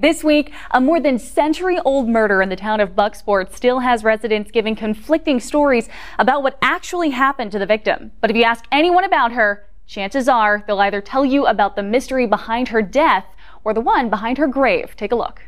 This week, a more than century old murder in the town of Bucksport still has residents giving conflicting stories about what actually happened to the victim. But if you ask anyone about her, chances are they'll either tell you about the mystery behind her death or the one behind her grave. Take a look.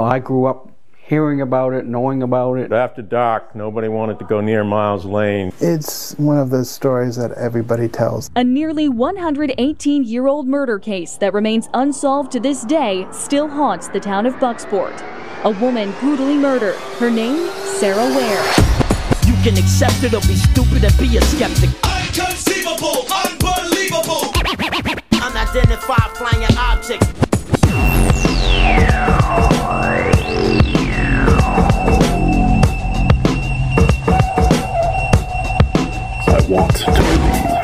I grew up hearing about it, knowing about it. After dark, nobody wanted to go near Miles Lane. It's one of those stories that everybody tells. A nearly 118 year old murder case that remains unsolved to this day still haunts the town of Bucksport. A woman brutally murdered. Her name, Sarah Ware. You can accept it or be stupid and be a skeptic. Inconceivable, unbelievable. Unidentified flying objects. Want to believe.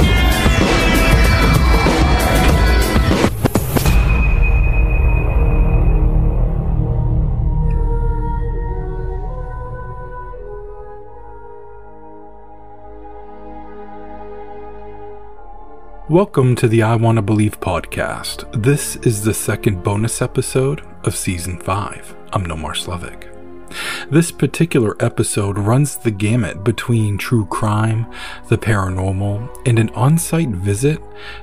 Welcome to the I Want to Believe podcast. This is the second bonus episode of season 5. I'm Nomar Slevik. This particular episode runs the gamut between true crime, the paranormal, and an on site visit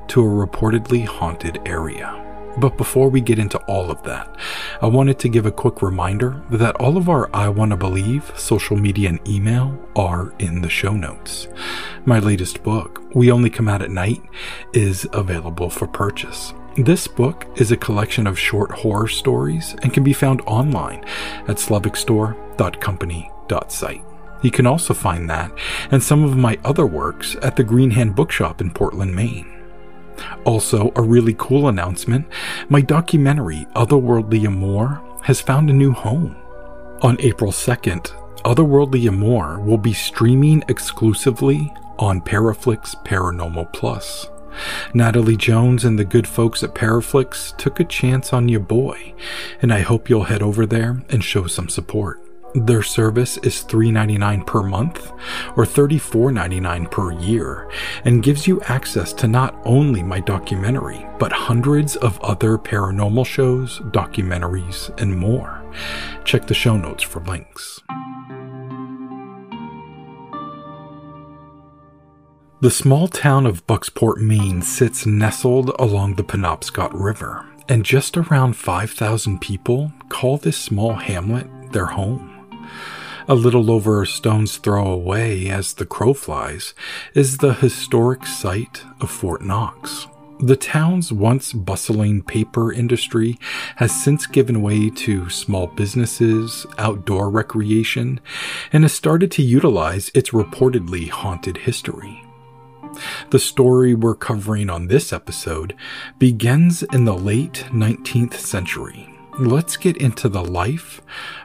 to a reportedly haunted area. But before we get into all of that, I wanted to give a quick reminder that all of our I Want to Believe social media and email are in the show notes. My latest book, We Only Come Out at Night, is available for purchase. This book is a collection of short horror stories and can be found online at slevikstore.company.site. You can also find that and some of my other works at the Green Hand Bookshop in Portland, Maine. Also, a really cool announcement my documentary, Otherworldly Amor, has found a new home. On April 2nd, Otherworldly Amor will be streaming exclusively on Paraflix Paranormal Plus. Natalie Jones and the good folks at Paraflix took a chance on your boy, and I hope you'll head over there and show some support. Their service is $3.99 per month or $34.99 per year and gives you access to not only my documentary, but hundreds of other paranormal shows, documentaries, and more. Check the show notes for links. The small town of Bucksport, Maine sits nestled along the Penobscot River, and just around 5,000 people call this small hamlet their home. A little over a stone's throw away, as the crow flies, is the historic site of Fort Knox. The town's once bustling paper industry has since given way to small businesses, outdoor recreation, and has started to utilize its reportedly haunted history. The story we're covering on this episode begins in the late 19th century. Let's get into the life,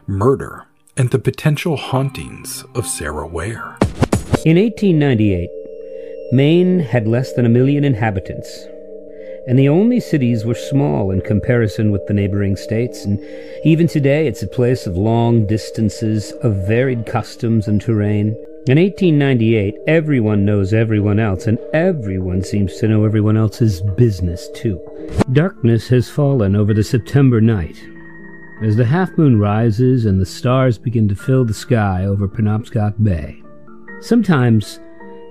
murder, and the potential hauntings of Sarah Ware. In 1898, Maine had less than a million inhabitants, and the only cities were small in comparison with the neighboring states, and even today it's a place of long distances, of varied customs and terrain. In 1898, everyone knows everyone else, and everyone seems to know everyone else's business, too. Darkness has fallen over the September night. As the half moon rises and the stars begin to fill the sky over Penobscot Bay. Sometimes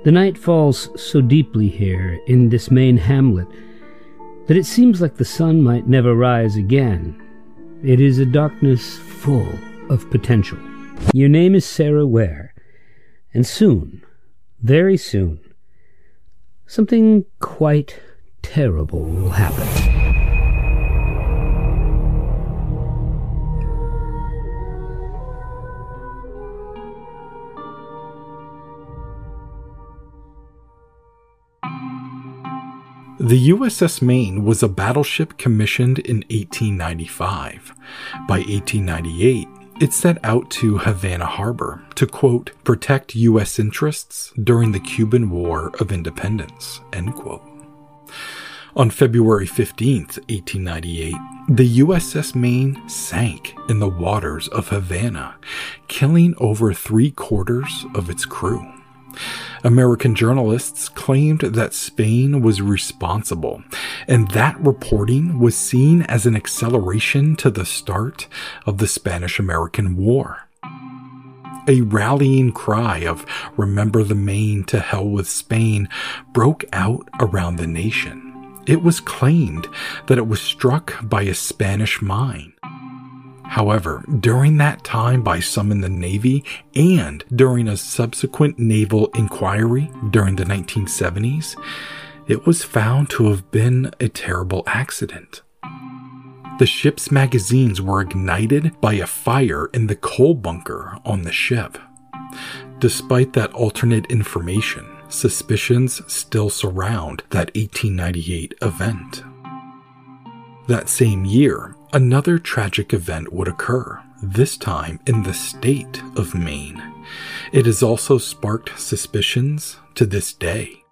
the night falls so deeply here in this Maine hamlet that it seems like the sun might never rise again. It is a darkness full of potential. Your name is Sarah Ware. And soon, very soon, something quite terrible will happen. The USS Maine was a battleship commissioned in 1895. By 1898, it set out to Havana Harbor to, quote, protect U.S. interests during the Cuban War of Independence, end quote. On February 15, 1898, the USS Maine sank in the waters of Havana, killing over three quarters of its crew. American journalists claimed that Spain was responsible, and that reporting was seen as an acceleration to the start of the Spanish American War. A rallying cry of Remember the Maine to Hell with Spain broke out around the nation. It was claimed that it was struck by a Spanish mine. However, during that time by some in the Navy and during a subsequent naval inquiry during the 1970s, it was found to have been a terrible accident. The ship's magazines were ignited by a fire in the coal bunker on the ship. Despite that alternate information, suspicions still surround that 1898 event. That same year, another tragic event would occur, this time in the state of Maine. It has also sparked suspicions to this day.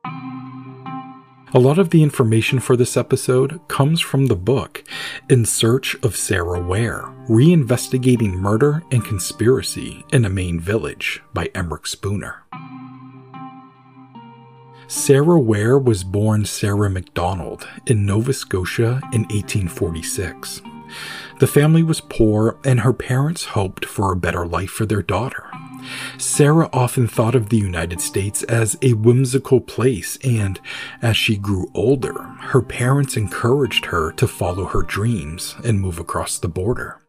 A lot of the information for this episode comes from the book In Search of Sarah Ware Reinvestigating Murder and Conspiracy in a Maine Village by Emeric Spooner. Sarah Ware was born Sarah MacDonald in Nova Scotia in 1846. The family was poor, and her parents hoped for a better life for their daughter. Sarah often thought of the United States as a whimsical place, and as she grew older, her parents encouraged her to follow her dreams and move across the border.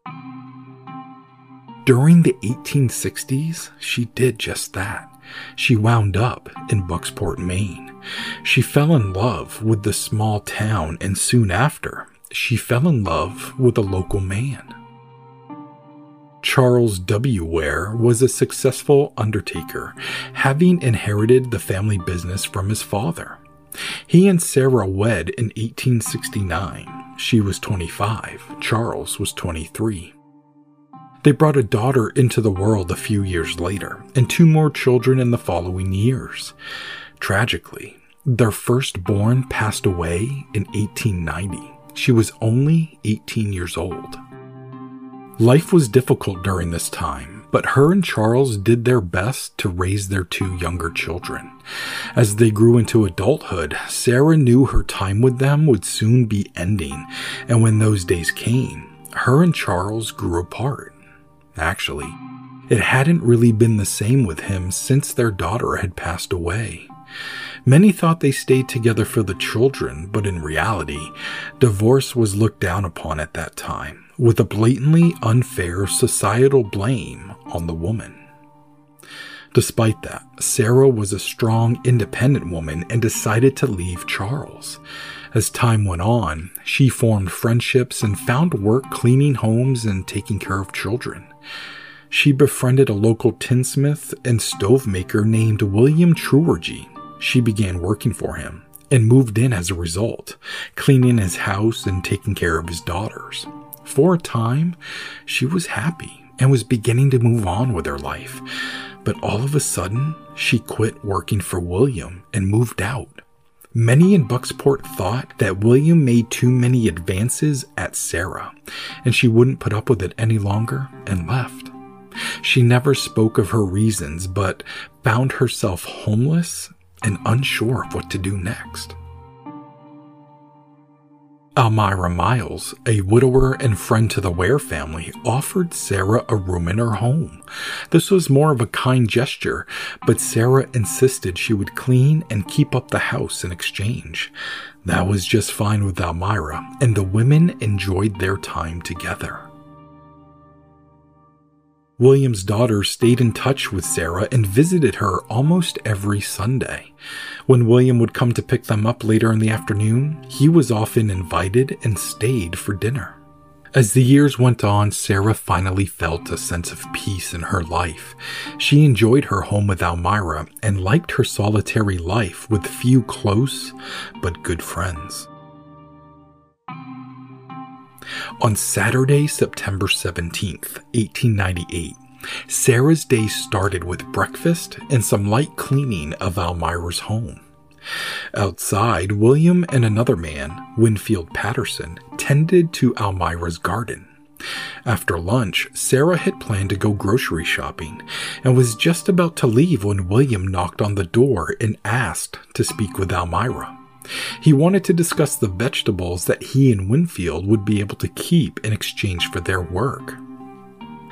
During the 1860s, she did just that. She wound up in Bucksport, Maine. She fell in love with the small town, and soon after, she fell in love with a local man. Charles W. Ware was a successful undertaker, having inherited the family business from his father. He and Sarah wed in 1869. She was 25, Charles was 23. They brought a daughter into the world a few years later, and two more children in the following years. Tragically, their firstborn passed away in 1890. She was only 18 years old. Life was difficult during this time, but her and Charles did their best to raise their two younger children. As they grew into adulthood, Sarah knew her time with them would soon be ending, and when those days came, her and Charles grew apart. Actually, it hadn't really been the same with him since their daughter had passed away. Many thought they stayed together for the children, but in reality, divorce was looked down upon at that time, with a blatantly unfair societal blame on the woman. Despite that, Sarah was a strong, independent woman and decided to leave Charles. As time went on, she formed friendships and found work cleaning homes and taking care of children. She befriended a local tinsmith and stove maker named William Treworgy. She began working for him and moved in as a result, cleaning his house and taking care of his daughters. For a time, she was happy and was beginning to move on with her life. But all of a sudden, she quit working for William and moved out. Many in Bucksport thought that William made too many advances at Sarah, and she wouldn't put up with it any longer and left. She never spoke of her reasons, but found herself homeless and unsure of what to do next. Almira Miles, a widower and friend to the Ware family, offered Sarah a room in her home. This was more of a kind gesture, but Sarah insisted she would clean and keep up the house in exchange. That was just fine with Almira, and the women enjoyed their time together. William's daughter stayed in touch with Sarah and visited her almost every Sunday. When William would come to pick them up later in the afternoon, he was often invited and stayed for dinner. As the years went on, Sarah finally felt a sense of peace in her life. She enjoyed her home with Almira and liked her solitary life with few close but good friends. On Saturday, September 17th, 1898, Sarah's day started with breakfast and some light cleaning of Almira's home. Outside, William and another man, Winfield Patterson, tended to Almira's garden. After lunch, Sarah had planned to go grocery shopping and was just about to leave when William knocked on the door and asked to speak with Almira. He wanted to discuss the vegetables that he and Winfield would be able to keep in exchange for their work.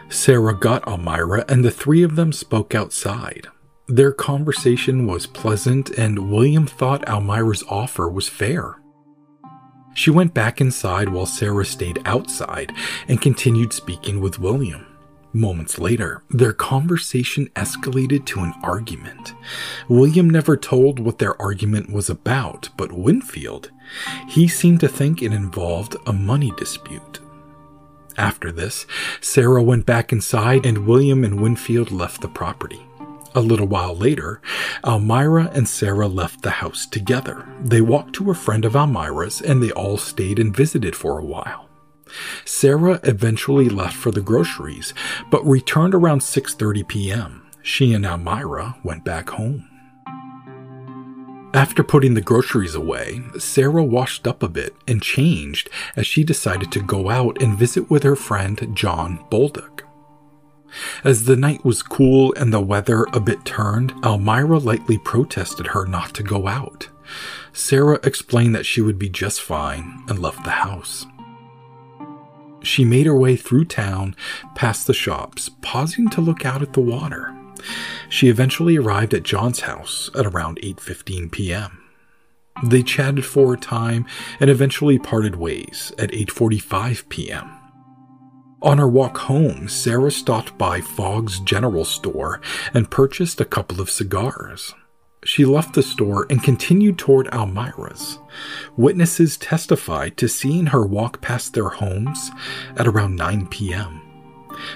Sarah got Almira and the three of them spoke outside. Their conversation was pleasant and William thought Almira's offer was fair. She went back inside while Sarah stayed outside and continued speaking with William. Moments later, their conversation escalated to an argument. William never told what their argument was about, but Winfield, he seemed to think it involved a money dispute. After this, Sarah went back inside and William and Winfield left the property. A little while later, Almira and Sarah left the house together. They walked to a friend of Almira's and they all stayed and visited for a while. Sarah eventually left for the groceries, but returned around 6:30 p.m. She and Almira went back home. After putting the groceries away, Sarah washed up a bit and changed as she decided to go out and visit with her friend John Bolduc. As the night was cool and the weather a bit turned, Almira lightly protested her not to go out. Sarah explained that she would be just fine and left the house. She made her way through town, past the shops, pausing to look out at the water. She eventually arrived at John's house at around 8:15 p.m. They chatted for a time and eventually parted ways at 8:45 p.m. On her walk home, Sarah stopped by Fogg's General Store and purchased a couple of cigars. She left the store and continued toward Almira's. Witnesses testified to seeing her walk past their homes at around 9 p.m.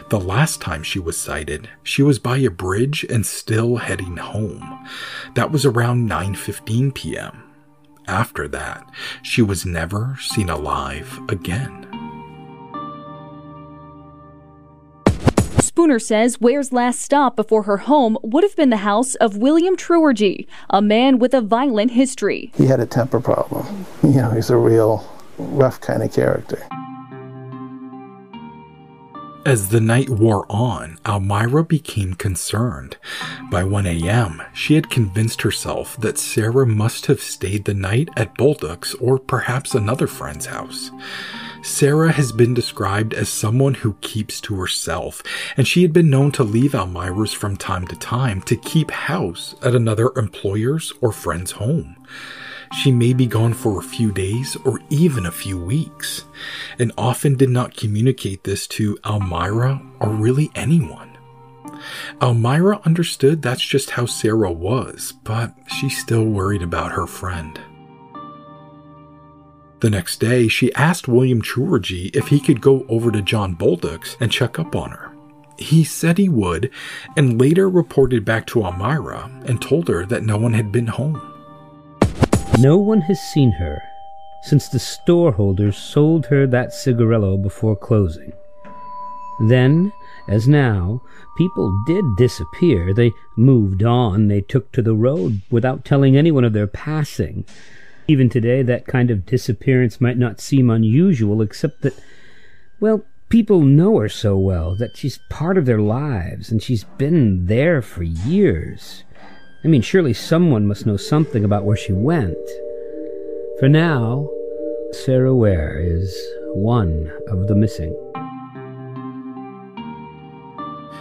The last time she was sighted, she was by a bridge and still heading home. That was around 9:15 p.m. After that, she was never seen alive again. Spooner says Ware's last stop before her home would have been the house of William Treworgy, a man with a violent history. He had a temper problem. You know, he's a real rough kind of character. As the night wore on, Almira became concerned. By 1 a.m., she had convinced herself that Sarah must have stayed the night at Bolduc's or perhaps another friend's house. Sarah has been described as someone who keeps to herself, and she had been known to leave Almira's from time to time to keep house at another employer's or friend's home. She may be gone for a few days or even a few weeks, and often did not communicate this to Almira or really anyone. Almira understood that's just how Sarah was, but she still worried about her friend. The next day, she asked William Treworgy if he could go over to John Bolduc's and check up on her. He said he would, and later reported back to Almira and told her that no one had been home. No one has seen her since the storeholders sold her that cigarello before closing. Then, as now, people did disappear. They moved on, they took to the road without telling anyone of their passing. Even today, that kind of disappearance might not seem unusual, except that, well, people know her so well that she's part of their lives, and she's been there for years. I mean, surely someone must know something about where she went. For now, Sarah Ware is one of the missing.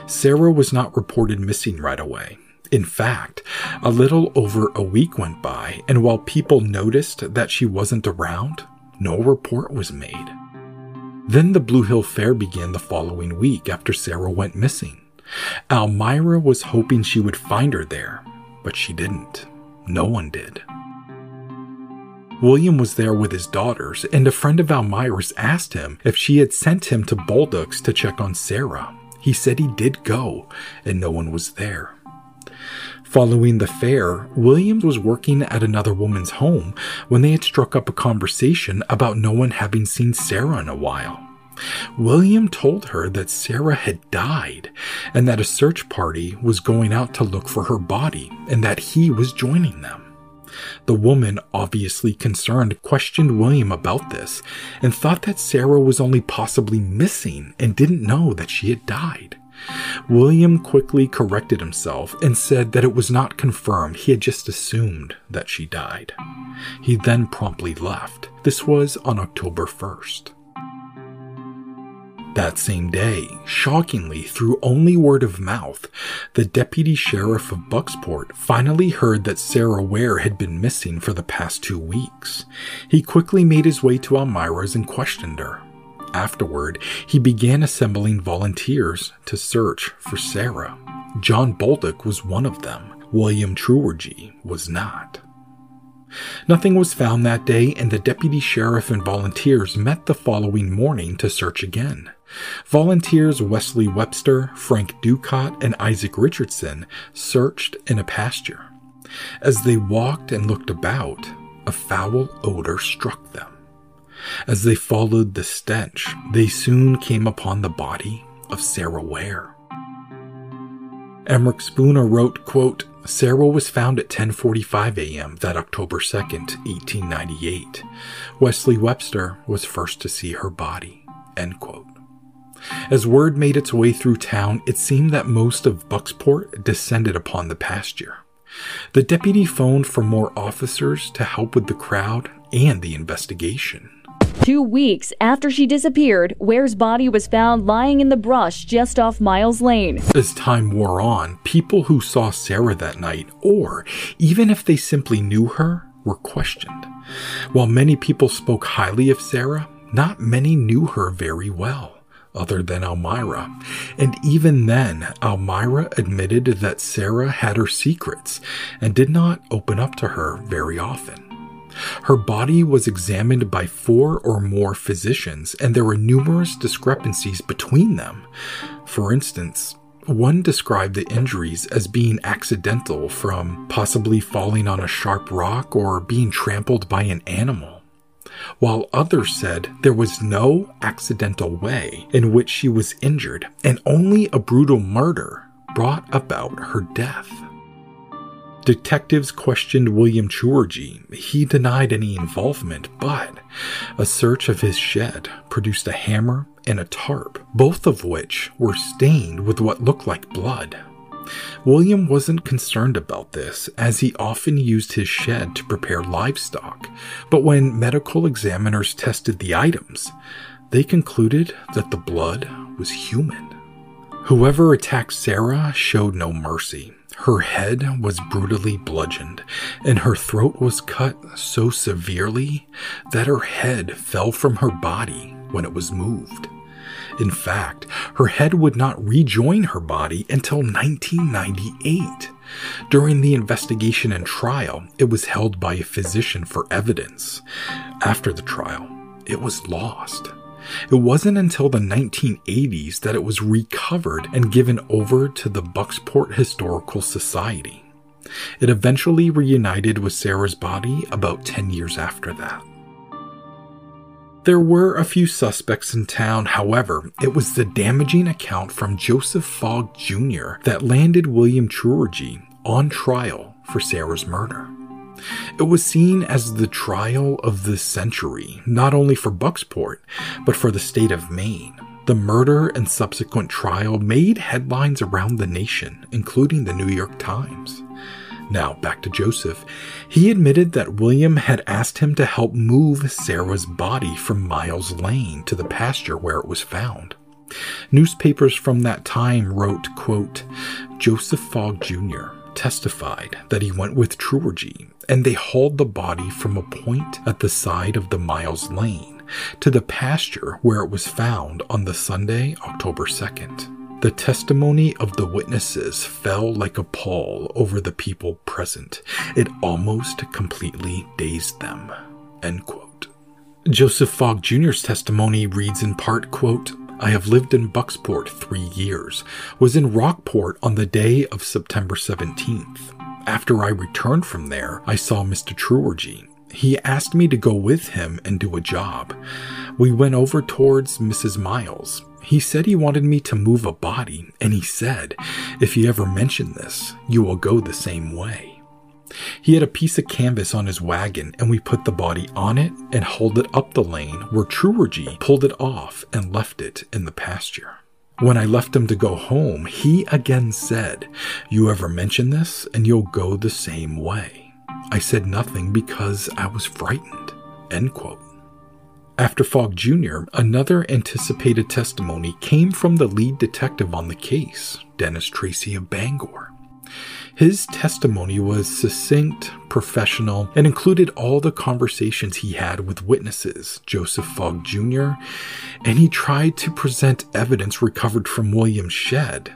Sarah was not reported missing right away. In fact, a little over a week went by, and while people noticed that she wasn't around, no report was made. Then the Blue Hill Fair began the following week after Sarah went missing. Almira was hoping she would find her there, but she didn't. No one did. William was there with his daughters, and a friend of Almira's asked him if she had sent him to Bolduc's to check on Sarah. He said he did go, and no one was there. Following the fair, Williams was working at another woman's home when they had struck up a conversation about no one having seen Sarah in a while. William told her that Sarah had died and that a search party was going out to look for her body and that he was joining them. The woman, obviously concerned, questioned William about this and thought that Sarah was only possibly missing and didn't know that she had died. William quickly corrected himself and said that it was not confirmed, he had just assumed that she died. He then promptly left. This was on October 1st. That same day, shockingly, through only word of mouth, the deputy sheriff of Bucksport finally heard that Sarah Ware had been missing for the past two weeks. He quickly made his way to Almira's and questioned her. Afterward, he began assembling volunteers to search for Sarah. John Bolduc was one of them. William Treworgy was not. Nothing was found that day, and the deputy sheriff and volunteers met the following morning to search again. Volunteers Wesley Webster, Frank Ducott, and Isaac Richardson searched in a pasture. As they walked and looked about, a foul odor struck them. As they followed the stench, they soon came upon the body of Sarah Ware. Emeric Spooner wrote, quote, Sarah was found at 10:45 a.m. that October 2nd, 1898. Wesley Webster was first to see her body. End quote. As word made its way through town, it seemed that most of Bucksport descended upon the pasture. The deputy phoned for more officers to help with the crowd and the investigation. Two weeks after she disappeared, Ware's body was found lying in the brush just off Miles Lane. As time wore on, people who saw Sarah that night, or even if they simply knew her, were questioned. While many people spoke highly of Sarah, not many knew her very well other than Almira. And even then, Almira admitted that Sarah had her secrets and did not open up to her very often. Her body was examined by four or more physicians, and there were numerous discrepancies between them. For instance, one described the injuries as being accidental from possibly falling on a sharp rock or being trampled by an animal while others said there was no accidental way in which she was injured and only a brutal murder brought about her death. Detectives questioned William Treworgy. He denied any involvement, but a search of his shed produced a hammer and a tarp, both of which were stained with what looked like blood. William wasn't concerned about this, as he often used his shed to prepare livestock, but when medical examiners tested the items, they concluded that the blood was human. Whoever attacked Sarah showed no mercy. Her head was brutally bludgeoned, and her throat was cut so severely that her head fell from her body when it was moved. In fact, her head would not rejoin her body until 1998. During the investigation and trial, it was held by a physician for evidence. After the trial, it was lost. It wasn't until the 1980s that it was recovered and given over to the Bucksport Historical Society. It eventually reunited with Sarah's body about 10 years after that. There were a few suspects in town, however, it was the damaging account from Joseph Fogg Jr. that landed William Treworgy on trial for Sarah's murder. It was seen as the trial of the century, not only for Bucksport, but for the state of Maine. The murder and subsequent trial made headlines around the nation, including the New York Times. Now, back to Joseph. He admitted that William had asked him to help move Sarah's body from Miles Lane to the pasture where it was found. Newspapers from that time wrote, quote, Joseph Fogg Jr. testified that he went with Treworgy and they hauled the body from a point at the side of the Miles Lane to the pasture where it was found on the Sunday, October 2nd. The testimony of the witnesses fell like a pall over the people present. It almost completely dazed them. Joseph Fogg Jr.'s testimony reads in part, quote, I have lived in Bucksport three years, was in Rockport on the day of September 17th. After I returned from there, I saw Mr. Treworgy. He asked me to go with him and do a job. We went over towards Mrs. Miles. He said he wanted me to move a body, and he said, If you ever mention this, you will go the same way. He had a piece of canvas on his wagon, and we put the body on it and hauled it up the lane where Treworgy pulled it off and left it in the pasture. When I left him to go home, he again said, You ever mention this, and you'll go the same way. I said nothing because I was frightened. End quote. After Fogg Jr., another anticipated testimony came from the lead detective on the case, Dennis Tracy of Bangor. His testimony was succinct, professional, and included all the conversations he had with witnesses, Joseph Fogg Jr., and he tried to present evidence recovered from William's shed,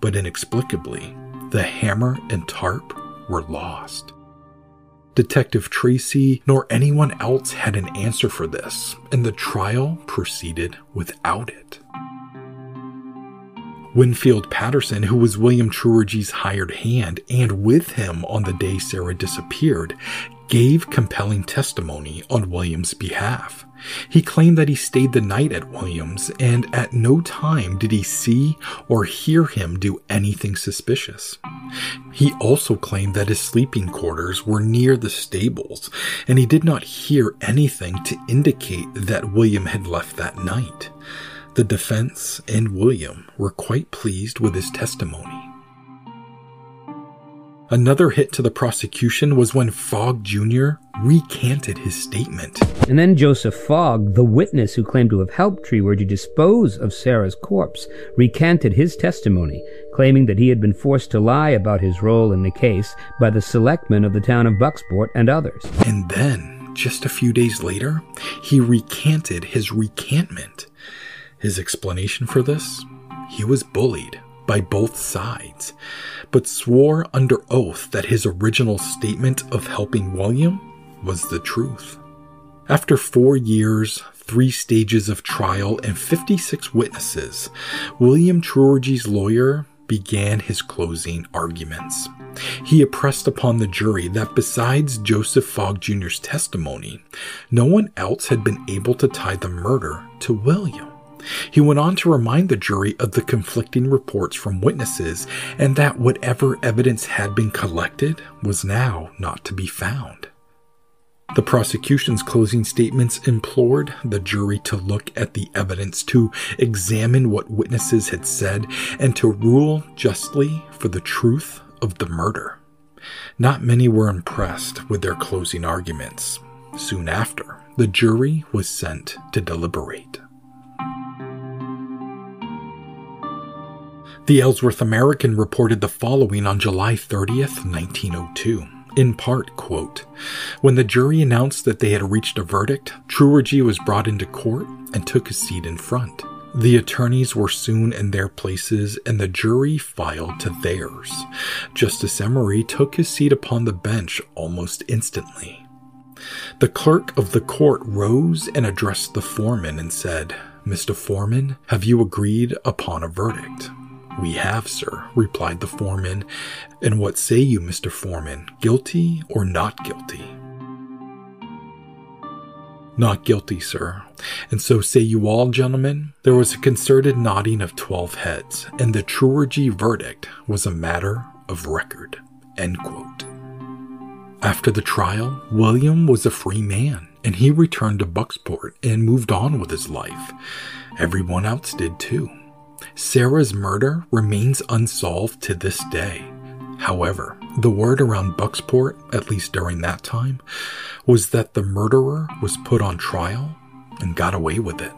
but inexplicably, the hammer and tarp were lost. Detective Tracy nor anyone else had an answer for this, and the trial proceeded without it. Winfield Patterson, who was William Treworgy's hired hand and with him on the day Sarah disappeared, gave compelling testimony on William's behalf. He claimed that he stayed the night at Williams and at no time did he see or hear him do anything suspicious. He also claimed that his sleeping quarters were near the stables and he did not hear anything to indicate that William had left that night. The defense and William were quite pleased with his testimony. Another hit to the prosecution was when Fogg Jr. recanted his statement. And then Joseph Fogg, the witness who claimed to have helped Treworgy to dispose of Sarah's corpse, recanted his testimony, claiming that he had been forced to lie about his role in the case by the selectmen of the town of Bucksport and others. And then, just a few days later, he recanted his recantment. His explanation for this? He was bullied by both sides, but swore under oath that his original statement of helping William was the truth. After four years, three stages of trial, and 56 witnesses, William Treworgy's lawyer began his closing arguments. He impressed upon the jury that besides Joseph Fogg Jr.'s testimony, no one else had been able to tie the murder to William. He went on to remind the jury of the conflicting reports from witnesses and that whatever evidence had been collected was now not to be found. The prosecution's closing statements implored the jury to look at the evidence, to examine what witnesses had said, and to rule justly for the truth of the murder. Not many were impressed with their closing arguments. Soon after, the jury was sent to deliberate. The Ellsworth American reported the following on July 30th, 1902. In part, quote, When the jury announced that they had reached a verdict, Treworgy was brought into court and took a seat in front. The attorneys were soon in their places and the jury filed to theirs. Justice Emery took his seat upon the bench almost instantly. The clerk of the court rose and addressed the foreman and said, Mr. Foreman, have you agreed upon a verdict? We have, sir, replied the foreman. And what say you, Mr. Foreman, guilty or not guilty? Not guilty, sir. And so say you all, gentlemen. There was a concerted nodding of twelve heads, and the Treworgy verdict was a matter of record. After the trial, William was a free man, and he returned to Bucksport and moved on with his life. Everyone else did too. Sarah's murder remains unsolved to this day. However, the word around Bucksport, at least during that time, was that the murderer was put on trial and got away with it.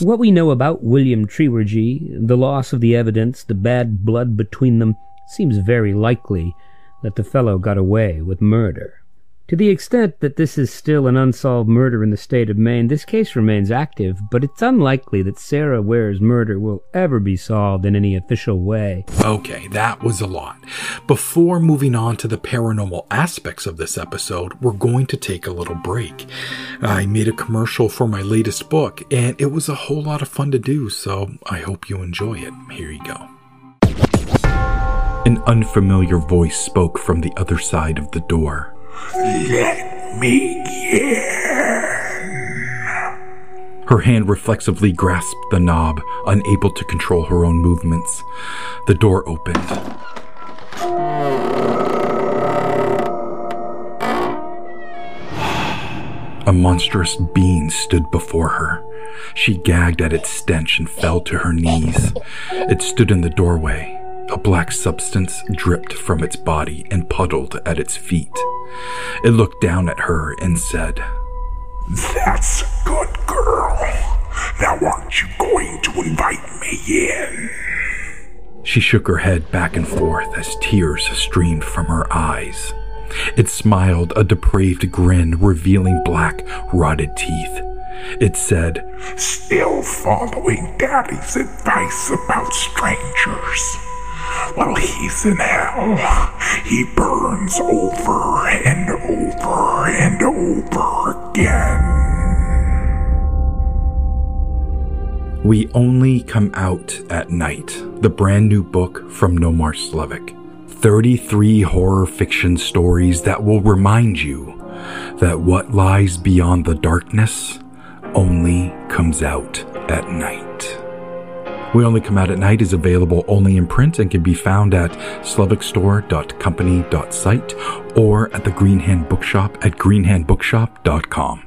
What we know about William Treworgy, the loss of the evidence, the bad blood between them, seems very likely that the fellow got away with murder. To the extent that this is still an unsolved murder in the state of Maine, this case remains active, but it's unlikely that Sarah Ware's murder will ever be solved in any official way. Okay, that was a lot. Before moving on to the paranormal aspects of this episode, we're going to take a little break. I made a commercial for my latest book, and it was a whole lot of fun to do, so I hope you enjoy it. Here you go. An unfamiliar voice spoke from the other side of the door. Let me in. Her hand reflexively grasped the knob, unable to control her own movements. The door opened. A monstrous being stood before her. She gagged at its stench and fell to her knees. It stood in the doorway, a black substance dripped from its body and puddled at its feet. It looked down at her and said, That's a good girl. Now aren't you going to invite me in? She shook her head back and forth as tears streamed from her eyes. It smiled a depraved grin, revealing black, rotted teeth. It said, Still following Daddy's advice about strangers. While he's in hell, he burns over and over and over again. We Only Come Out at Night, the brand new book from Nomar Slevik. 33 horror fiction stories that will remind you that what lies beyond the darkness only comes out at night. We Only Come Out at Night is available only in print and can be found at slevikstore.company.site or at the Green Hand Bookshop at greenhandbookshop.com.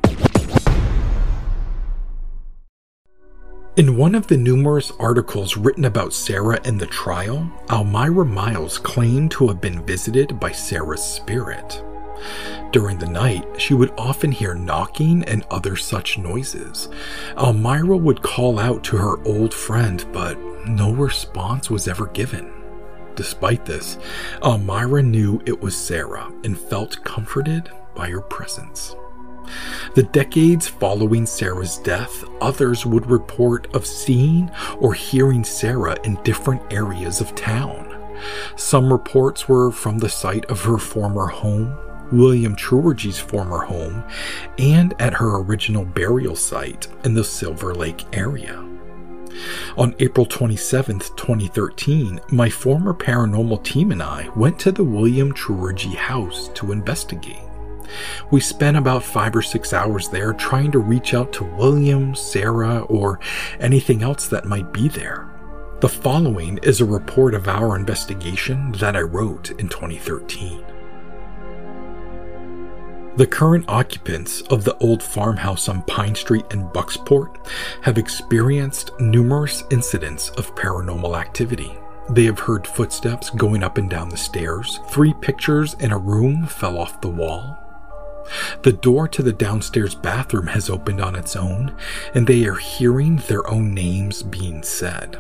In one of the numerous articles written about Sarah and the trial, Almira Miles claimed to have been visited by Sarah's spirit. During the night, she would often hear knocking and other such noises. Almira would call out to her old friend, but no response was ever given. Despite this, Almira knew it was Sarah and felt comforted by her presence. The decades following Sarah's death, others would report of seeing or hearing Sarah in different areas of town. Some reports were from the site of her former home, William Treworgy's former home, and at her original burial site in the Silver Lake area. On April 27, 2013, my former paranormal team and I went to the William Treworgy house to investigate. We spent about five or six hours there trying to reach out to William, Sarah, or anything else that might be there. The following is a report of our investigation that I wrote in 2013. The current occupants of the old farmhouse on Pine Street in Bucksport have experienced numerous incidents of paranormal activity. They have heard footsteps going up and down the stairs. Three pictures in a room fell off the wall. The door to the downstairs bathroom has opened on its own, and they are hearing their own names being said.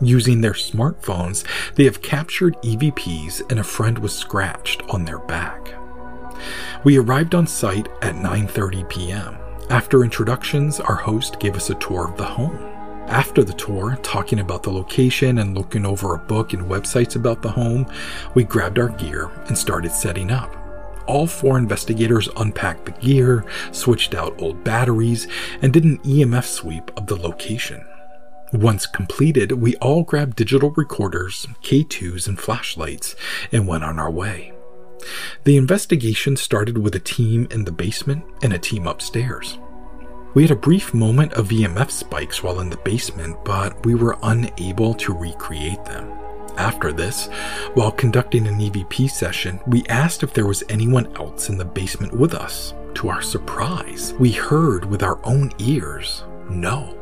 Using their smartphones, they have captured EVPs, and a friend was scratched on their back. We arrived on site at 9:30 p.m. After introductions, our host gave us a tour of the home. After the tour, talking about the location and looking over a book and websites about the home, we grabbed our gear and started setting up. All four investigators unpacked the gear, switched out old batteries, and did an EMF sweep of the location. Once completed, we all grabbed digital recorders, K2s, and flashlights and went on our way. The investigation started with a team in the basement and a team upstairs. We had a brief moment of EMF spikes while in the basement, but we were unable to recreate them. After this, while conducting an EVP session, we asked if there was anyone else in the basement with us. To our surprise, we heard with our own ears, no.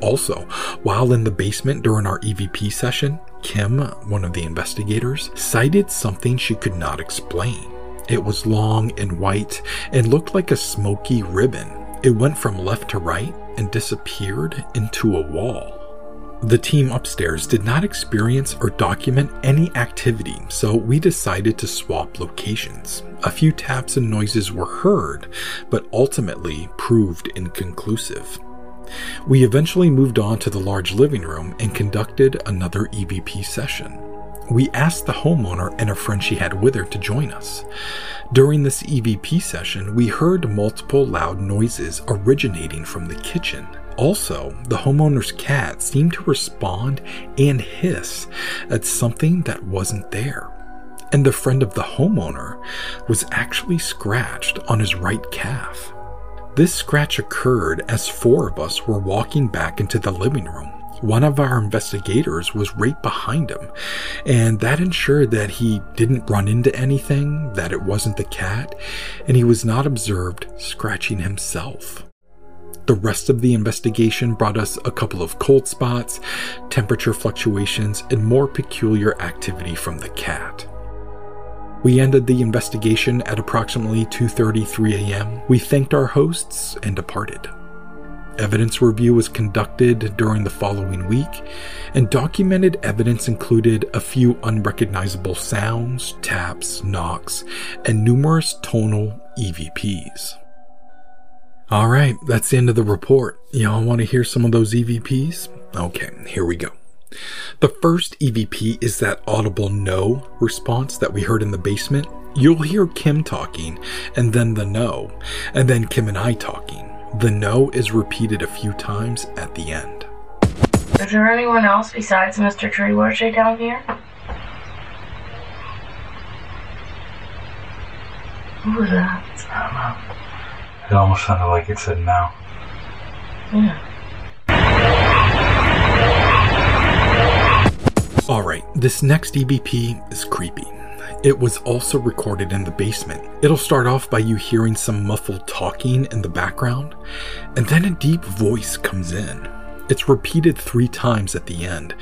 Also, while in the basement during our EVP session, Kim, one of the investigators, sighted something she could not explain. It was long and white and looked like a smoky ribbon. It went from left to right and disappeared into a wall. The team upstairs did not experience or document any activity, so we decided to swap locations. A few taps and noises were heard, but ultimately proved inconclusive. We eventually moved on to the large living room and conducted another EVP session. We asked the homeowner and a friend she had with her to join us. During this EVP session, we heard multiple loud noises originating from the kitchen. Also, the homeowner's cat seemed to respond and hiss at something that wasn't there. And the friend of the homeowner was actually scratched on his right calf. This scratch occurred as four of us were walking back into the living room. One of our investigators was right behind him, and that ensured that he didn't run into anything, that it wasn't the cat, and he was not observed scratching himself. The rest of the investigation brought us a couple of cold spots, temperature fluctuations, and more peculiar activity from the cat. We ended the investigation at approximately 2:33 a.m. We thanked our hosts and departed. Evidence review was conducted during the following week, and documented evidence included a few unrecognizable sounds, taps, knocks, and numerous tonal EVPs. All right, that's the end of the report. Y'all want to hear some of those EVPs? Okay, here we go. The first EVP is that audible no response that we heard in the basement. You'll hear Kim talking, and then the no, and then Kim and I talking. The no is repeated a few times at the end. Is there anyone else besides Mr. Treworgy down here? Who was that? I don't know. It almost sounded like it said no. Yeah. Alright, this next EVP is creepy. It was also recorded in the basement. It'll start off by you hearing some muffled talking in the background, and then a deep voice comes in. It's repeated three times at the end.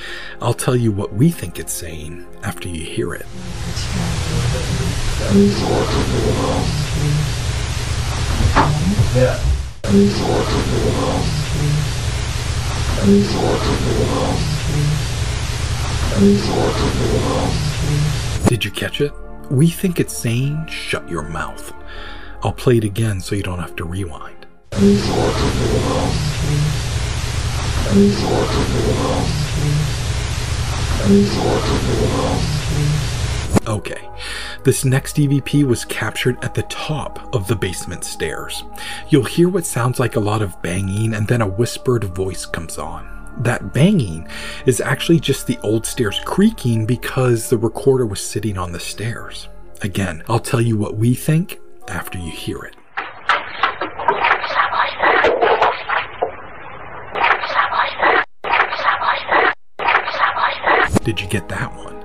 I'll tell you what we think it's saying after you hear it. Did you catch it? We think it's saying shut your mouth. I'll play it again so you don't have to rewind. Okay, this next EVP was captured at the top of the basement stairs. You'll hear what sounds like a lot of banging, and then a whispered voice comes on. That banging is actually just the old stairs creaking because the recorder was sitting on the stairs. Again, I'll tell you what we think after you hear it. Did you get that one?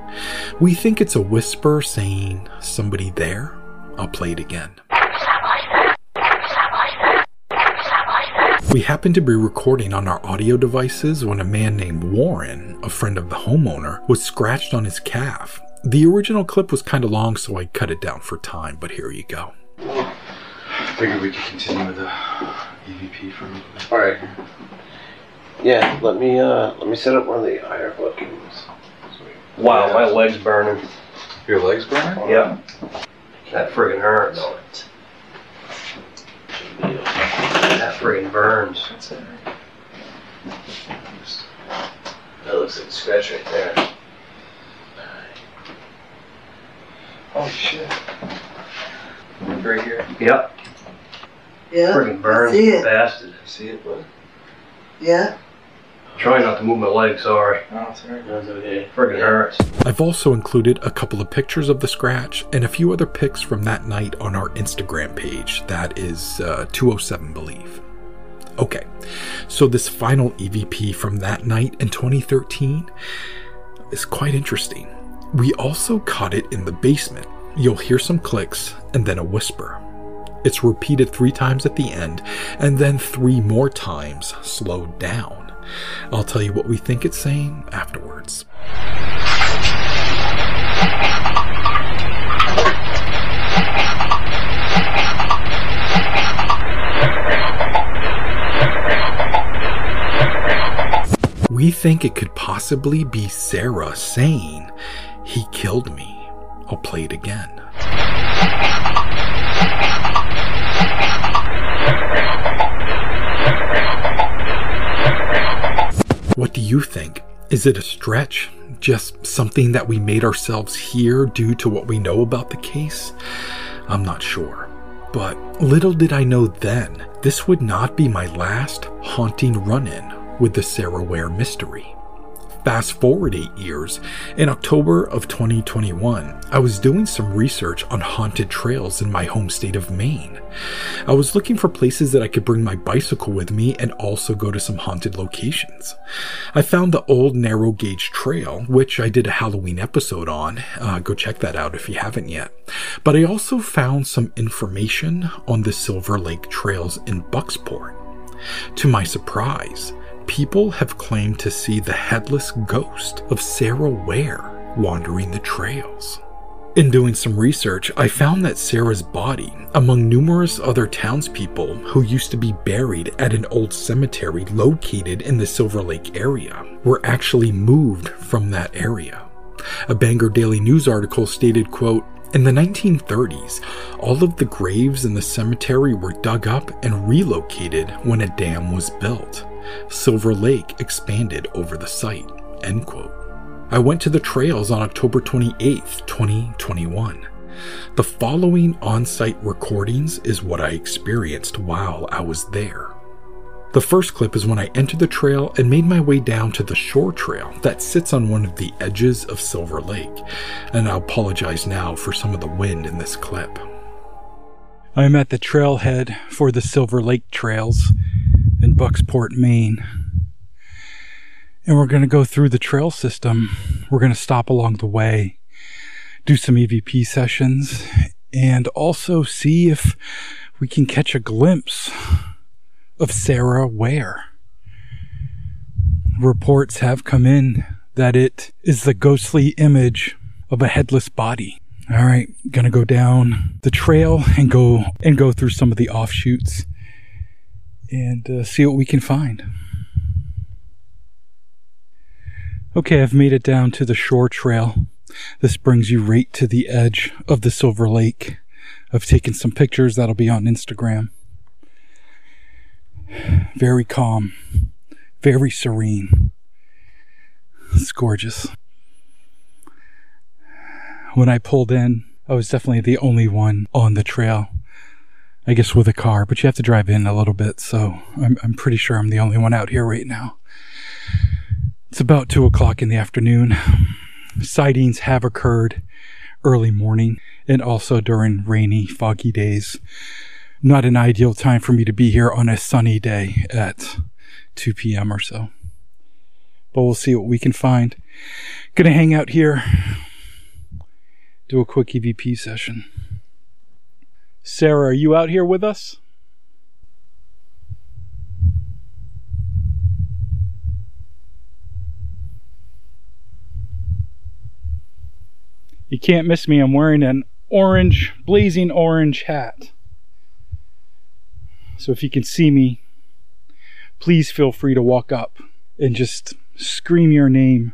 We think it's a whisper saying, Somebody there? I'll play it again. We happened to be recording on our audio devices when a man named Warren, a friend of the homeowner, was scratched on his calf. The original clip was kind of long, so I cut it down for time, but here you go. I Figured we could continue with the EVP for a little bit. All right. Yeah, let me uh let me set up one of the higher bookings. Wow, my leg's burning. Your legs burning? Yeah. That friggin' hurts. That friggin' burns. That looks like a scratch right there. Oh shit. Right here. Yep. Yeah. Friggin' burns, see it. bastard. See it, bud? Yeah. Trying not to move my leg, sorry. No, it's alright. Okay. Friggin' hurts. I've also included a couple of pictures of the scratch and a few other pics from that night on our Instagram page. That is uh, 207 Believe. Okay, so this final EVP from that night in 2013 is quite interesting. We also caught it in the basement. You'll hear some clicks and then a whisper. It's repeated three times at the end and then three more times slowed down. I'll tell you what we think it's saying afterwards. We think it could possibly be Sarah saying, He killed me. I'll play it again. What do you think? Is it a stretch? Just something that we made ourselves hear due to what we know about the case? I'm not sure. But little did I know then, this would not be my last haunting run in with the Sarah Ware mystery. Fast forward eight years, in October of 2021, I was doing some research on haunted trails in my home state of Maine. I was looking for places that I could bring my bicycle with me and also go to some haunted locations. I found the old narrow gauge trail, which I did a Halloween episode on. Uh, go check that out if you haven't yet. But I also found some information on the Silver Lake trails in Bucksport. To my surprise, people have claimed to see the headless ghost of Sarah Ware wandering the trails. In doing some research, I found that Sarah's body, among numerous other townspeople who used to be buried at an old cemetery located in the Silver Lake area, were actually moved from that area. A Bangor Daily News article stated, quote, in the 1930s, all of the graves in the cemetery were dug up and relocated when a dam was built. Silver Lake expanded over the site. End quote. I went to the trails on October 28, 2021. The following on site recordings is what I experienced while I was there. The first clip is when I entered the trail and made my way down to the shore trail that sits on one of the edges of Silver Lake, and I apologize now for some of the wind in this clip. I'm at the trailhead for the Silver Lake Trails in Bucksport, Maine. And we're going to go through the trail system. We're going to stop along the way, do some EVP sessions, and also see if we can catch a glimpse of Sarah Ware. Reports have come in that it is the ghostly image of a headless body. All right, gonna go down the trail and go and go through some of the offshoots and uh, see what we can find. Okay, I've made it down to the shore trail. This brings you right to the edge of the Silver Lake. I've taken some pictures that'll be on Instagram. Very calm, very serene. It's gorgeous. When I pulled in, I was definitely the only one on the trail. I guess with a car, but you have to drive in a little bit, so I'm, I'm pretty sure I'm the only one out here right now. It's about two o'clock in the afternoon. Sightings have occurred early morning and also during rainy, foggy days. Not an ideal time for me to be here on a sunny day at 2 p.m. or so. But we'll see what we can find. Gonna hang out here, do a quick EVP session. Sarah, are you out here with us? You can't miss me. I'm wearing an orange, blazing orange hat. So if you can see me, please feel free to walk up and just scream your name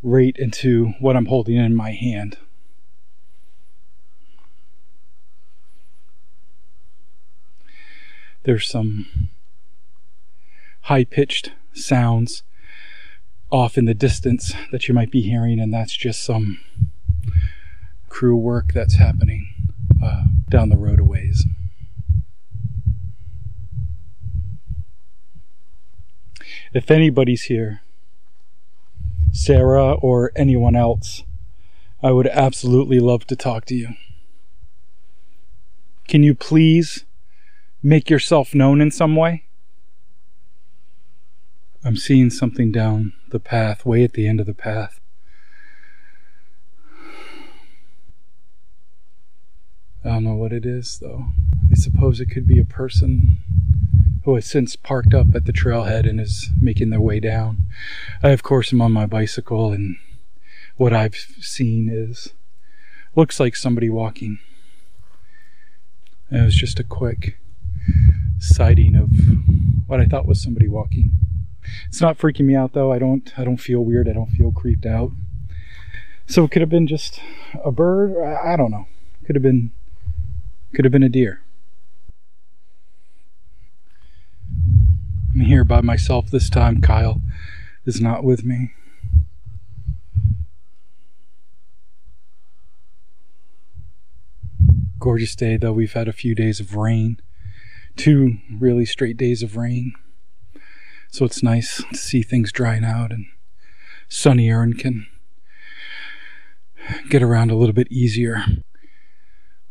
right into what I'm holding in my hand. There's some high pitched sounds off in the distance that you might be hearing, and that's just some crew work that's happening uh, down the road a ways. If anybody's here, Sarah or anyone else, I would absolutely love to talk to you. Can you please make yourself known in some way? I'm seeing something down the path, way at the end of the path. I don't know what it is, though. I suppose it could be a person who has since parked up at the trailhead and is making their way down. I, of course, am on my bicycle, and what I've seen is looks like somebody walking. It was just a quick sighting of what I thought was somebody walking. It's not freaking me out though. I don't I don't feel weird. I don't feel creeped out. So it could have been just a bird. I don't know. Could have been could have been a deer. I'm here by myself this time. Kyle is not with me. Gorgeous day, though. We've had a few days of rain, two really straight days of rain. So it's nice to see things drying out and sunnier and can get around a little bit easier.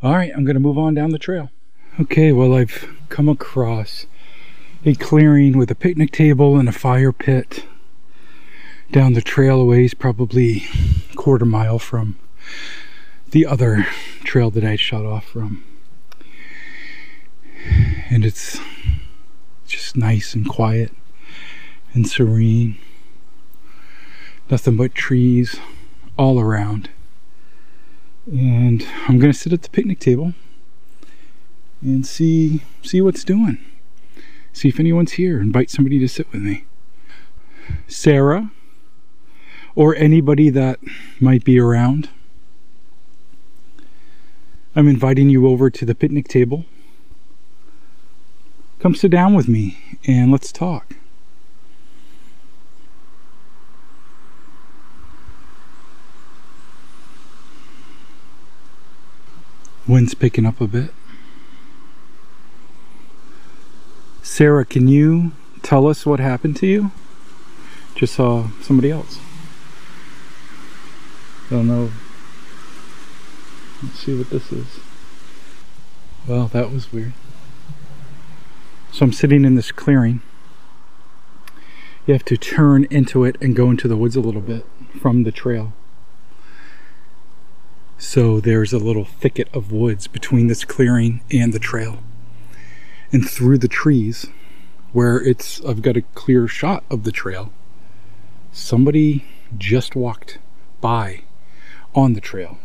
All right, I'm going to move on down the trail. Okay, well, I've come across a clearing with a picnic table and a fire pit down the trail a ways, probably a quarter mile from the other trail that I shot off from. And it's just nice and quiet and serene. Nothing but trees all around. And I'm gonna sit at the picnic table and see see what's doing. See if anyone's here. Invite somebody to sit with me. Sarah or anybody that might be around. I'm inviting you over to the picnic table. Come sit down with me and let's talk. Wind's picking up a bit. Sarah, can you tell us what happened to you? Just saw somebody else. I don't know. Let's see what this is. Well, that was weird. So I'm sitting in this clearing. You have to turn into it and go into the woods a little bit from the trail. So there's a little thicket of woods between this clearing and the trail. And through the trees, where it's I've got a clear shot of the trail, somebody just walked by on the trail.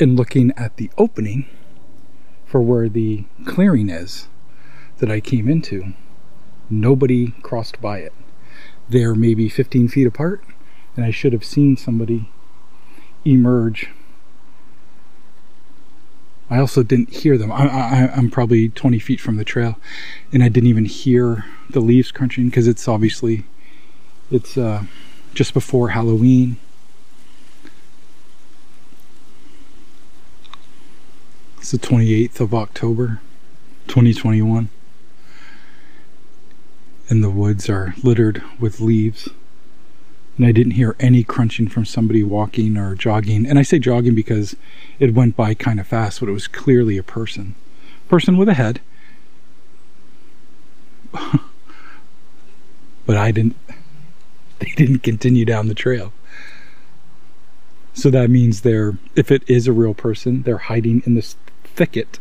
And looking at the opening for where the clearing is that I came into, nobody crossed by it. They're maybe 15 feet apart, and I should have seen somebody emerge. I also didn't hear them. I, I'm probably 20 feet from the trail, and I didn't even hear the leaves crunching because it's obviously it's uh, just before Halloween. It's the 28th of October, 2021. And the woods are littered with leaves. And I didn't hear any crunching from somebody walking or jogging. And I say jogging because it went by kind of fast, but it was clearly a person. Person with a head. but I didn't, they didn't continue down the trail. So that means they're, if it is a real person, they're hiding in this thicket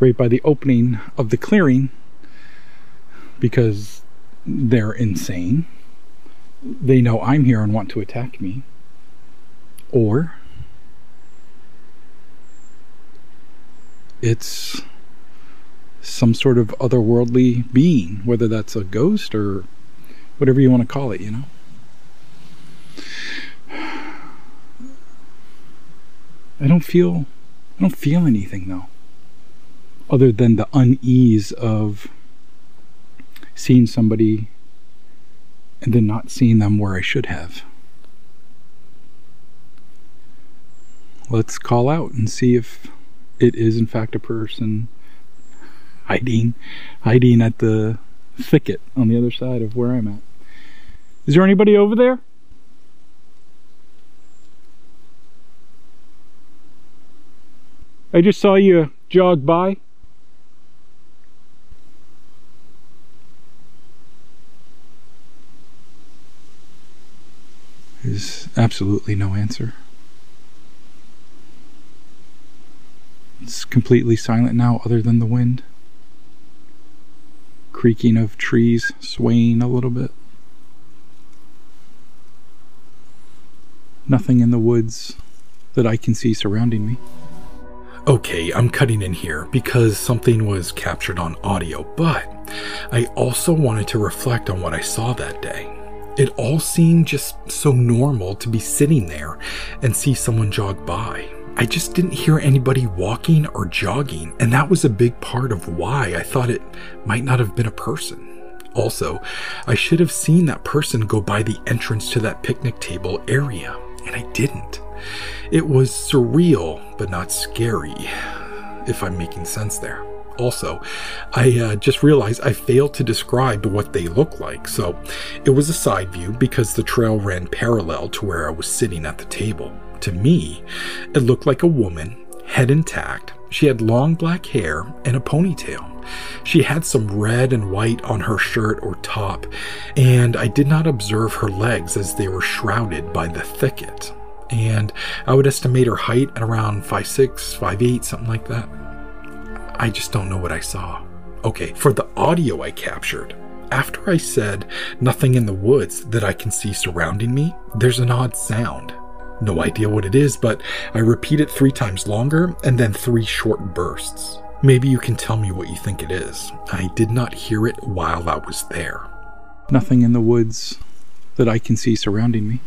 right by the opening of the clearing because they're insane. They know I'm here and want to attack me. Or it's some sort of otherworldly being, whether that's a ghost or whatever you want to call it, you know. I don't feel I don't feel anything though, other than the unease of seeing somebody and then not seeing them where I should have. Let's call out and see if it is in fact a person hiding hiding at the thicket on the other side of where I'm at. Is there anybody over there? I just saw you jog by. There's absolutely no answer. It's completely silent now, other than the wind. Creaking of trees swaying a little bit. Nothing in the woods that I can see surrounding me. Okay, I'm cutting in here because something was captured on audio, but I also wanted to reflect on what I saw that day. It all seemed just so normal to be sitting there and see someone jog by. I just didn't hear anybody walking or jogging, and that was a big part of why I thought it might not have been a person. Also, I should have seen that person go by the entrance to that picnic table area, and I didn't. It was surreal, but not scary, if I'm making sense there. Also, I uh, just realized I failed to describe what they look like, so it was a side view because the trail ran parallel to where I was sitting at the table. To me, it looked like a woman, head intact. She had long black hair and a ponytail. She had some red and white on her shirt or top, and I did not observe her legs as they were shrouded by the thicket. And I would estimate her height at around 5'6, 5'8, something like that. I just don't know what I saw. Okay, for the audio I captured, after I said nothing in the woods that I can see surrounding me, there's an odd sound. No idea what it is, but I repeat it three times longer and then three short bursts. Maybe you can tell me what you think it is. I did not hear it while I was there. Nothing in the woods that I can see surrounding me.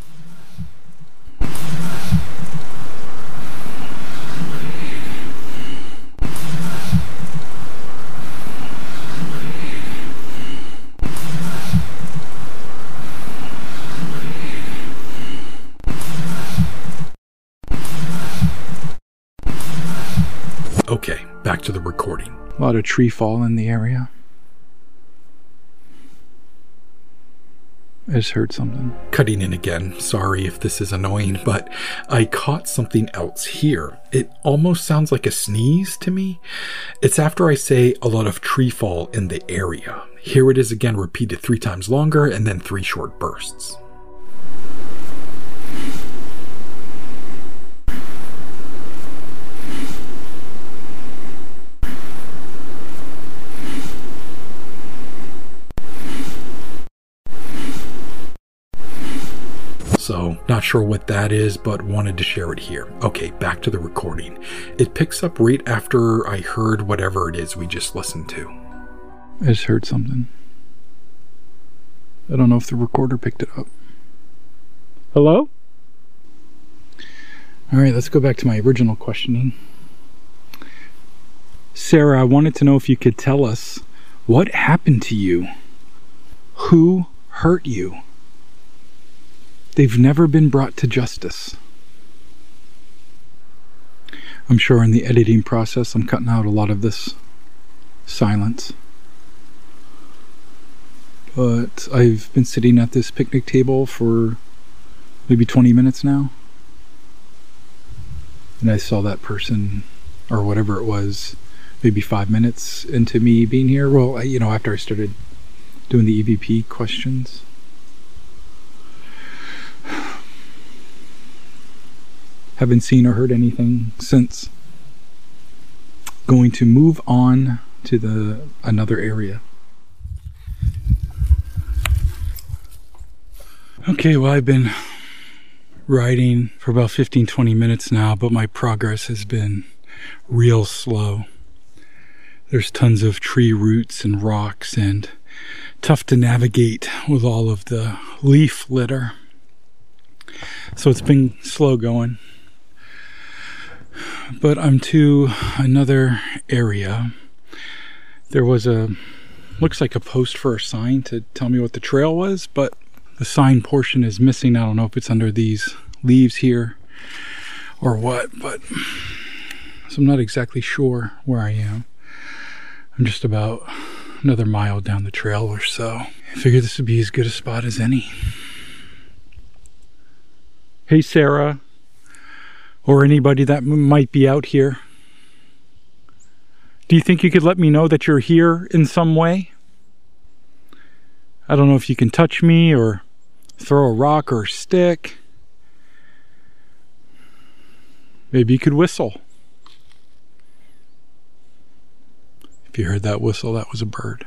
Okay, back to the recording. A tree fall in the area. I just heard something. Cutting in again, sorry if this is annoying, but I caught something else here. It almost sounds like a sneeze to me. It's after I say a lot of tree fall in the area. Here it is again, repeated three times longer and then three short bursts. So, not sure what that is, but wanted to share it here. Okay, back to the recording. It picks up right after I heard whatever it is we just listened to. I just heard something. I don't know if the recorder picked it up. Hello? All right, let's go back to my original questioning. Sarah, I wanted to know if you could tell us what happened to you? Who hurt you? They've never been brought to justice. I'm sure in the editing process, I'm cutting out a lot of this silence. But I've been sitting at this picnic table for maybe 20 minutes now. And I saw that person, or whatever it was, maybe five minutes into me being here. Well, I, you know, after I started doing the EVP questions. Haven't seen or heard anything since. Going to move on to the another area. Okay, well, I've been riding for about 15 20 minutes now, but my progress has been real slow. There's tons of tree roots and rocks, and tough to navigate with all of the leaf litter. So it's been slow going. But I'm to another area. There was a looks like a post for a sign to tell me what the trail was, but the sign portion is missing. I don't know if it's under these leaves here or what, but so I'm not exactly sure where I am. I'm just about another mile down the trail or so. I figure this would be as good a spot as any. Hey, Sarah, or anybody that might be out here. Do you think you could let me know that you're here in some way? I don't know if you can touch me or throw a rock or a stick. Maybe you could whistle. If you heard that whistle, that was a bird.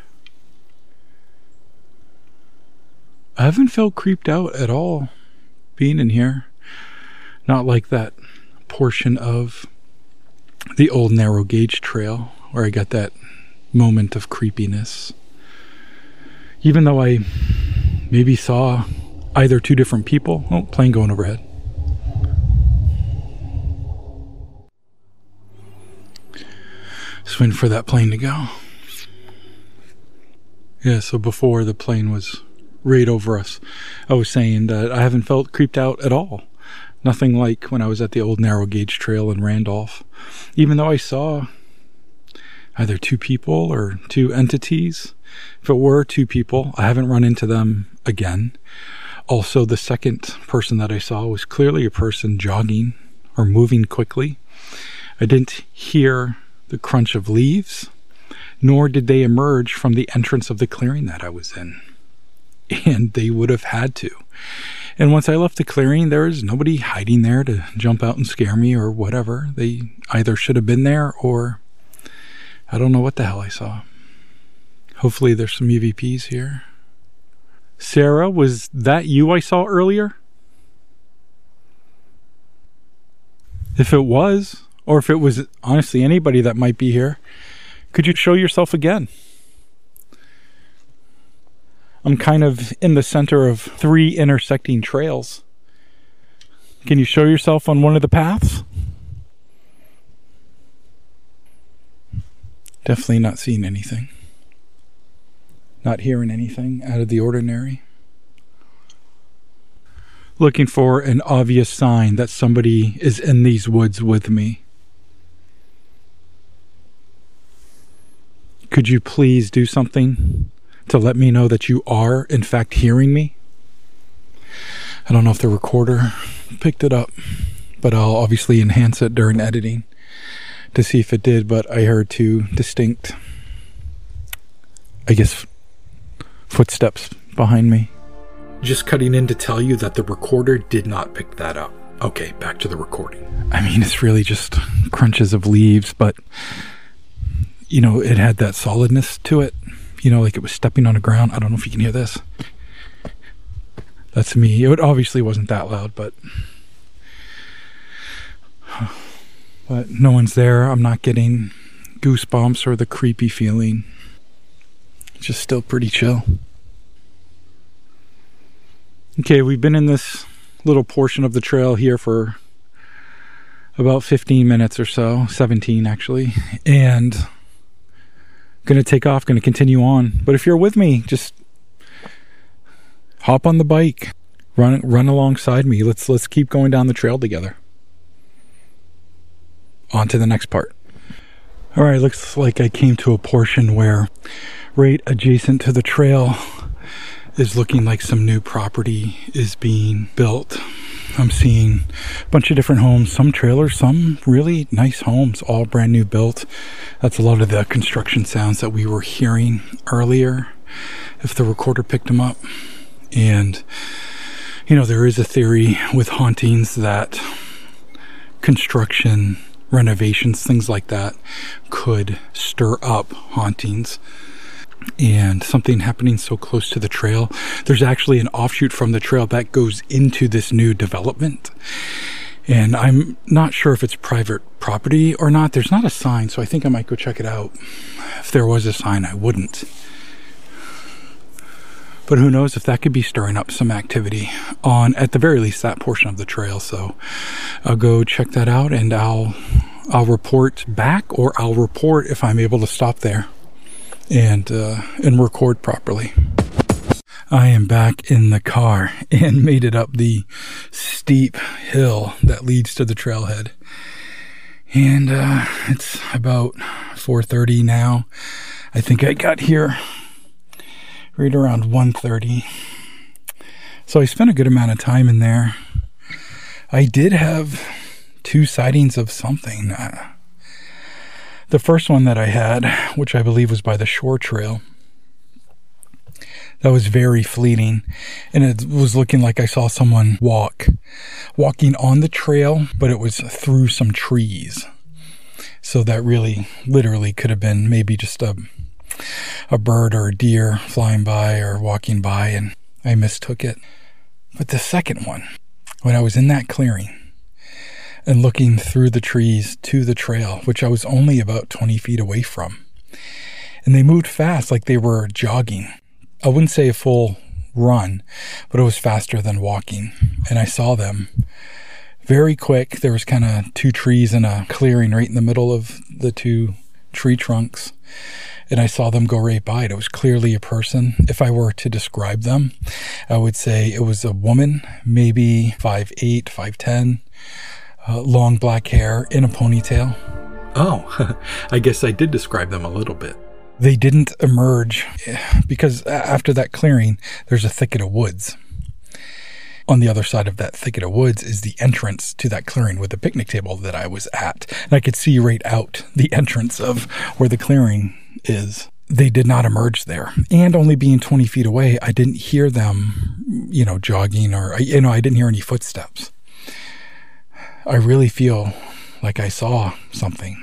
I haven't felt creeped out at all being in here. Not like that portion of the old narrow gauge trail where I got that moment of creepiness. Even though I maybe saw either two different people. Oh, plane going overhead. Just waiting for that plane to go. Yeah, so before the plane was right over us, I was saying that I haven't felt creeped out at all. Nothing like when I was at the old narrow gauge trail in Randolph. Even though I saw, either two people or two entities. If it were two people, I haven't run into them again. Also, the second person that I saw was clearly a person jogging or moving quickly. I didn't hear the crunch of leaves, nor did they emerge from the entrance of the clearing that I was in. And they would have had to. And once I left the clearing, there was nobody hiding there to jump out and scare me or whatever. They either should have been there or I don't know what the hell I saw. Hopefully, there's some EVPs here. Sarah, was that you I saw earlier? If it was, or if it was honestly anybody that might be here, could you show yourself again? I'm kind of in the center of three intersecting trails. Can you show yourself on one of the paths? Definitely not seeing anything. Not hearing anything out of the ordinary. Looking for an obvious sign that somebody is in these woods with me. Could you please do something to let me know that you are, in fact, hearing me? I don't know if the recorder picked it up, but I'll obviously enhance it during editing to see if it did. But I heard two distinct, I guess, footsteps behind me. Just cutting in to tell you that the recorder did not pick that up. Okay, back to the recording. I mean, it's really just crunches of leaves, but you know, it had that solidness to it. You know, like it was stepping on the ground. I don't know if you can hear this. That's me. It obviously wasn't that loud, but but no one's there. I'm not getting goosebumps or the creepy feeling. Just still pretty chill. Okay, we've been in this little portion of the trail here for about 15 minutes or so, 17 actually, and going to take off, going to continue on. But if you're with me, just hop on the bike, run run alongside me. Let's let's keep going down the trail together. On to the next part. All right, looks like I came to a portion where right adjacent to the trail is looking like some new property is being built. I'm seeing a bunch of different homes, some trailers, some really nice homes, all brand new built. That's a lot of the construction sounds that we were hearing earlier, if the recorder picked them up. And, you know, there is a theory with hauntings that construction, renovations, things like that could stir up hauntings and something happening so close to the trail. There's actually an offshoot from the trail that goes into this new development. And I'm not sure if it's private property or not. There's not a sign, so I think I might go check it out. If there was a sign, I wouldn't. But who knows if that could be stirring up some activity on, at the very least, that portion of the trail. So I'll go check that out and I'll, I'll report back or I'll report if I'm able to stop there and uh, and record properly. I am back in the car and made it up the steep hill that leads to the trailhead. And uh, it's about 4:30 now. I think I got here right around 1:30. So I spent a good amount of time in there. I did have two sightings of something. Uh, the first one that I had, which I believe was by the shore trail, that was very fleeting. And it was looking like I saw someone walk, walking on the trail, but it was through some trees. So that really, literally could have been maybe just a, a bird or a deer flying by or walking by, and I mistook it. But the second one, when I was in that clearing, and looking through the trees to the trail, which I was only about 20 feet away from. And they moved fast like they were jogging. I wouldn't say a full run, but it was faster than walking. And I saw them very quick. There was kind of two trees in a clearing right in the middle of the two tree trunks. And I saw them go right by it. It was clearly a person. If I were to describe them, I would say it was a woman, maybe 5'8, 5'10, uh, long black hair in a ponytail. Oh, I guess I did describe them a little bit. They didn't emerge because after that clearing, there's a thicket of woods. On the other side of that thicket of woods is the entrance to that clearing with the picnic table that I was at. And I could see right out the entrance of where the clearing is. They did not emerge there. And only being 20 feet away, I didn't hear them, you know, jogging or, you know, I didn't hear any footsteps. I really feel like I saw something.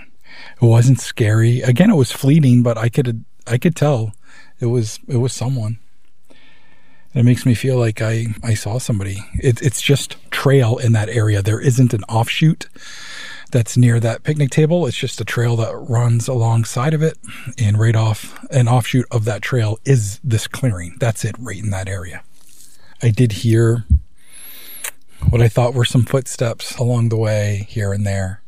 It wasn't scary. Again, it was fleeting, but I could, I could tell it was, it was someone. It makes me feel like I, I saw somebody. It, it's just trail in that area. There isn't an offshoot that's near that picnic table. It's just a trail that runs alongside of it. And right off an offshoot of that trail is this clearing. That's it, right in that area. I did hear what I thought were some footsteps along the way here and there.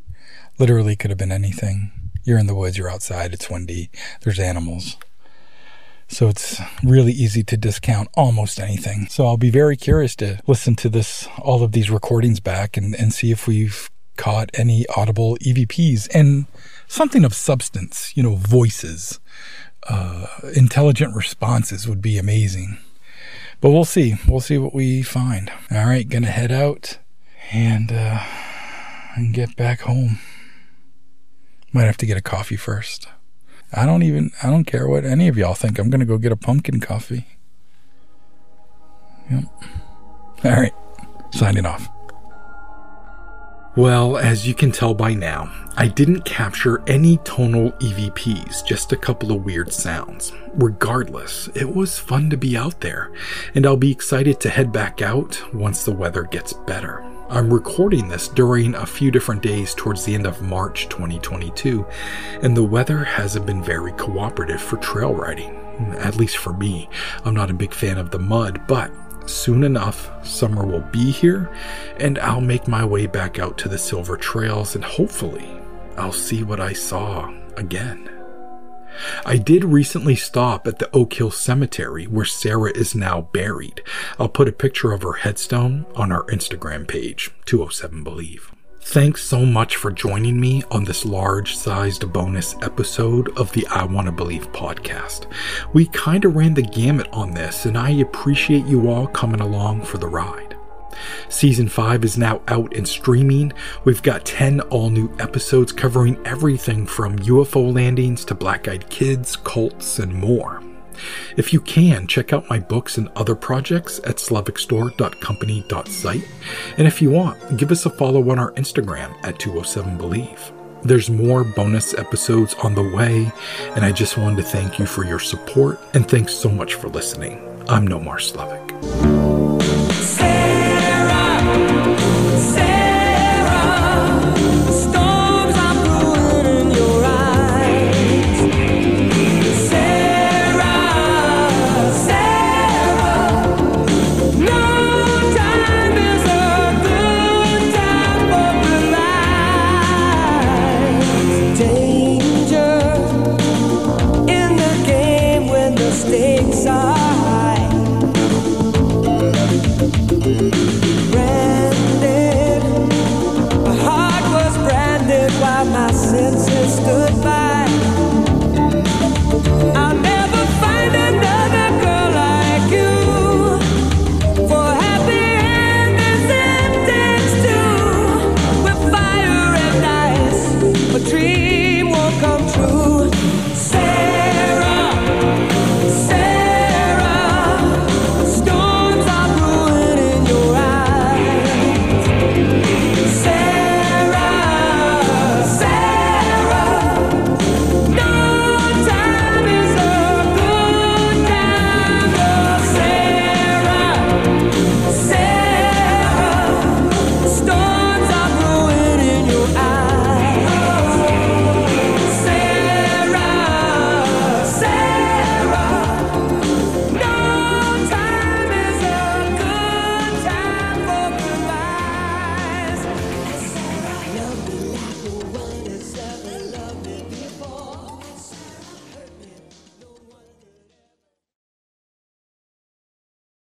Literally could have been anything. You're in the woods, you're outside, it's windy, there's animals. So it's really easy to discount almost anything. So I'll be very curious to listen to this, all of these recordings back and, and see if we've caught any audible EVPs and something of substance, you know, voices, uh, intelligent responses would be amazing. But we'll see. We'll see what we find. All right, gonna head out and, uh, and get back home. Might have to get a coffee first. I don't even, I don't care what any of y'all think. I'm to go get a pumpkin coffee. Yep. All right. Signing off. Well, as you can tell by now, I didn't capture any tonal EVPs, just a couple of weird sounds. Regardless, it was fun to be out there, and I'll be excited to head back out once the weather gets better. I'm recording this during a few different days towards the end of March 2022, and the weather hasn't been very cooperative for trail riding, at least for me. I'm not a big fan of the mud, but soon enough, summer will be here, and I'll make my way back out to the Silver Trails, and hopefully, I'll see what I saw again. I did recently stop at the Oak Hill Cemetery where Sarah is now buried. I'll put a picture of her headstone on our Instagram page, 207 Believe. Thanks so much for joining me on this large sized bonus episode of the I Want to Believe podcast. We kind of ran the gamut on this, and I appreciate you all coming along for the ride. Season 5 is now out and streaming. We've got 10 all new episodes covering everything from UFO landings to black eyed kids, cults, and more. If you can, check out my books and other projects at slevikstore.company.site. And if you want, give us a follow on our Instagram at 207believe. There's more bonus episodes on the way, and I just wanted to thank you for your support and thanks so much for listening. I'm Nomar Slevik.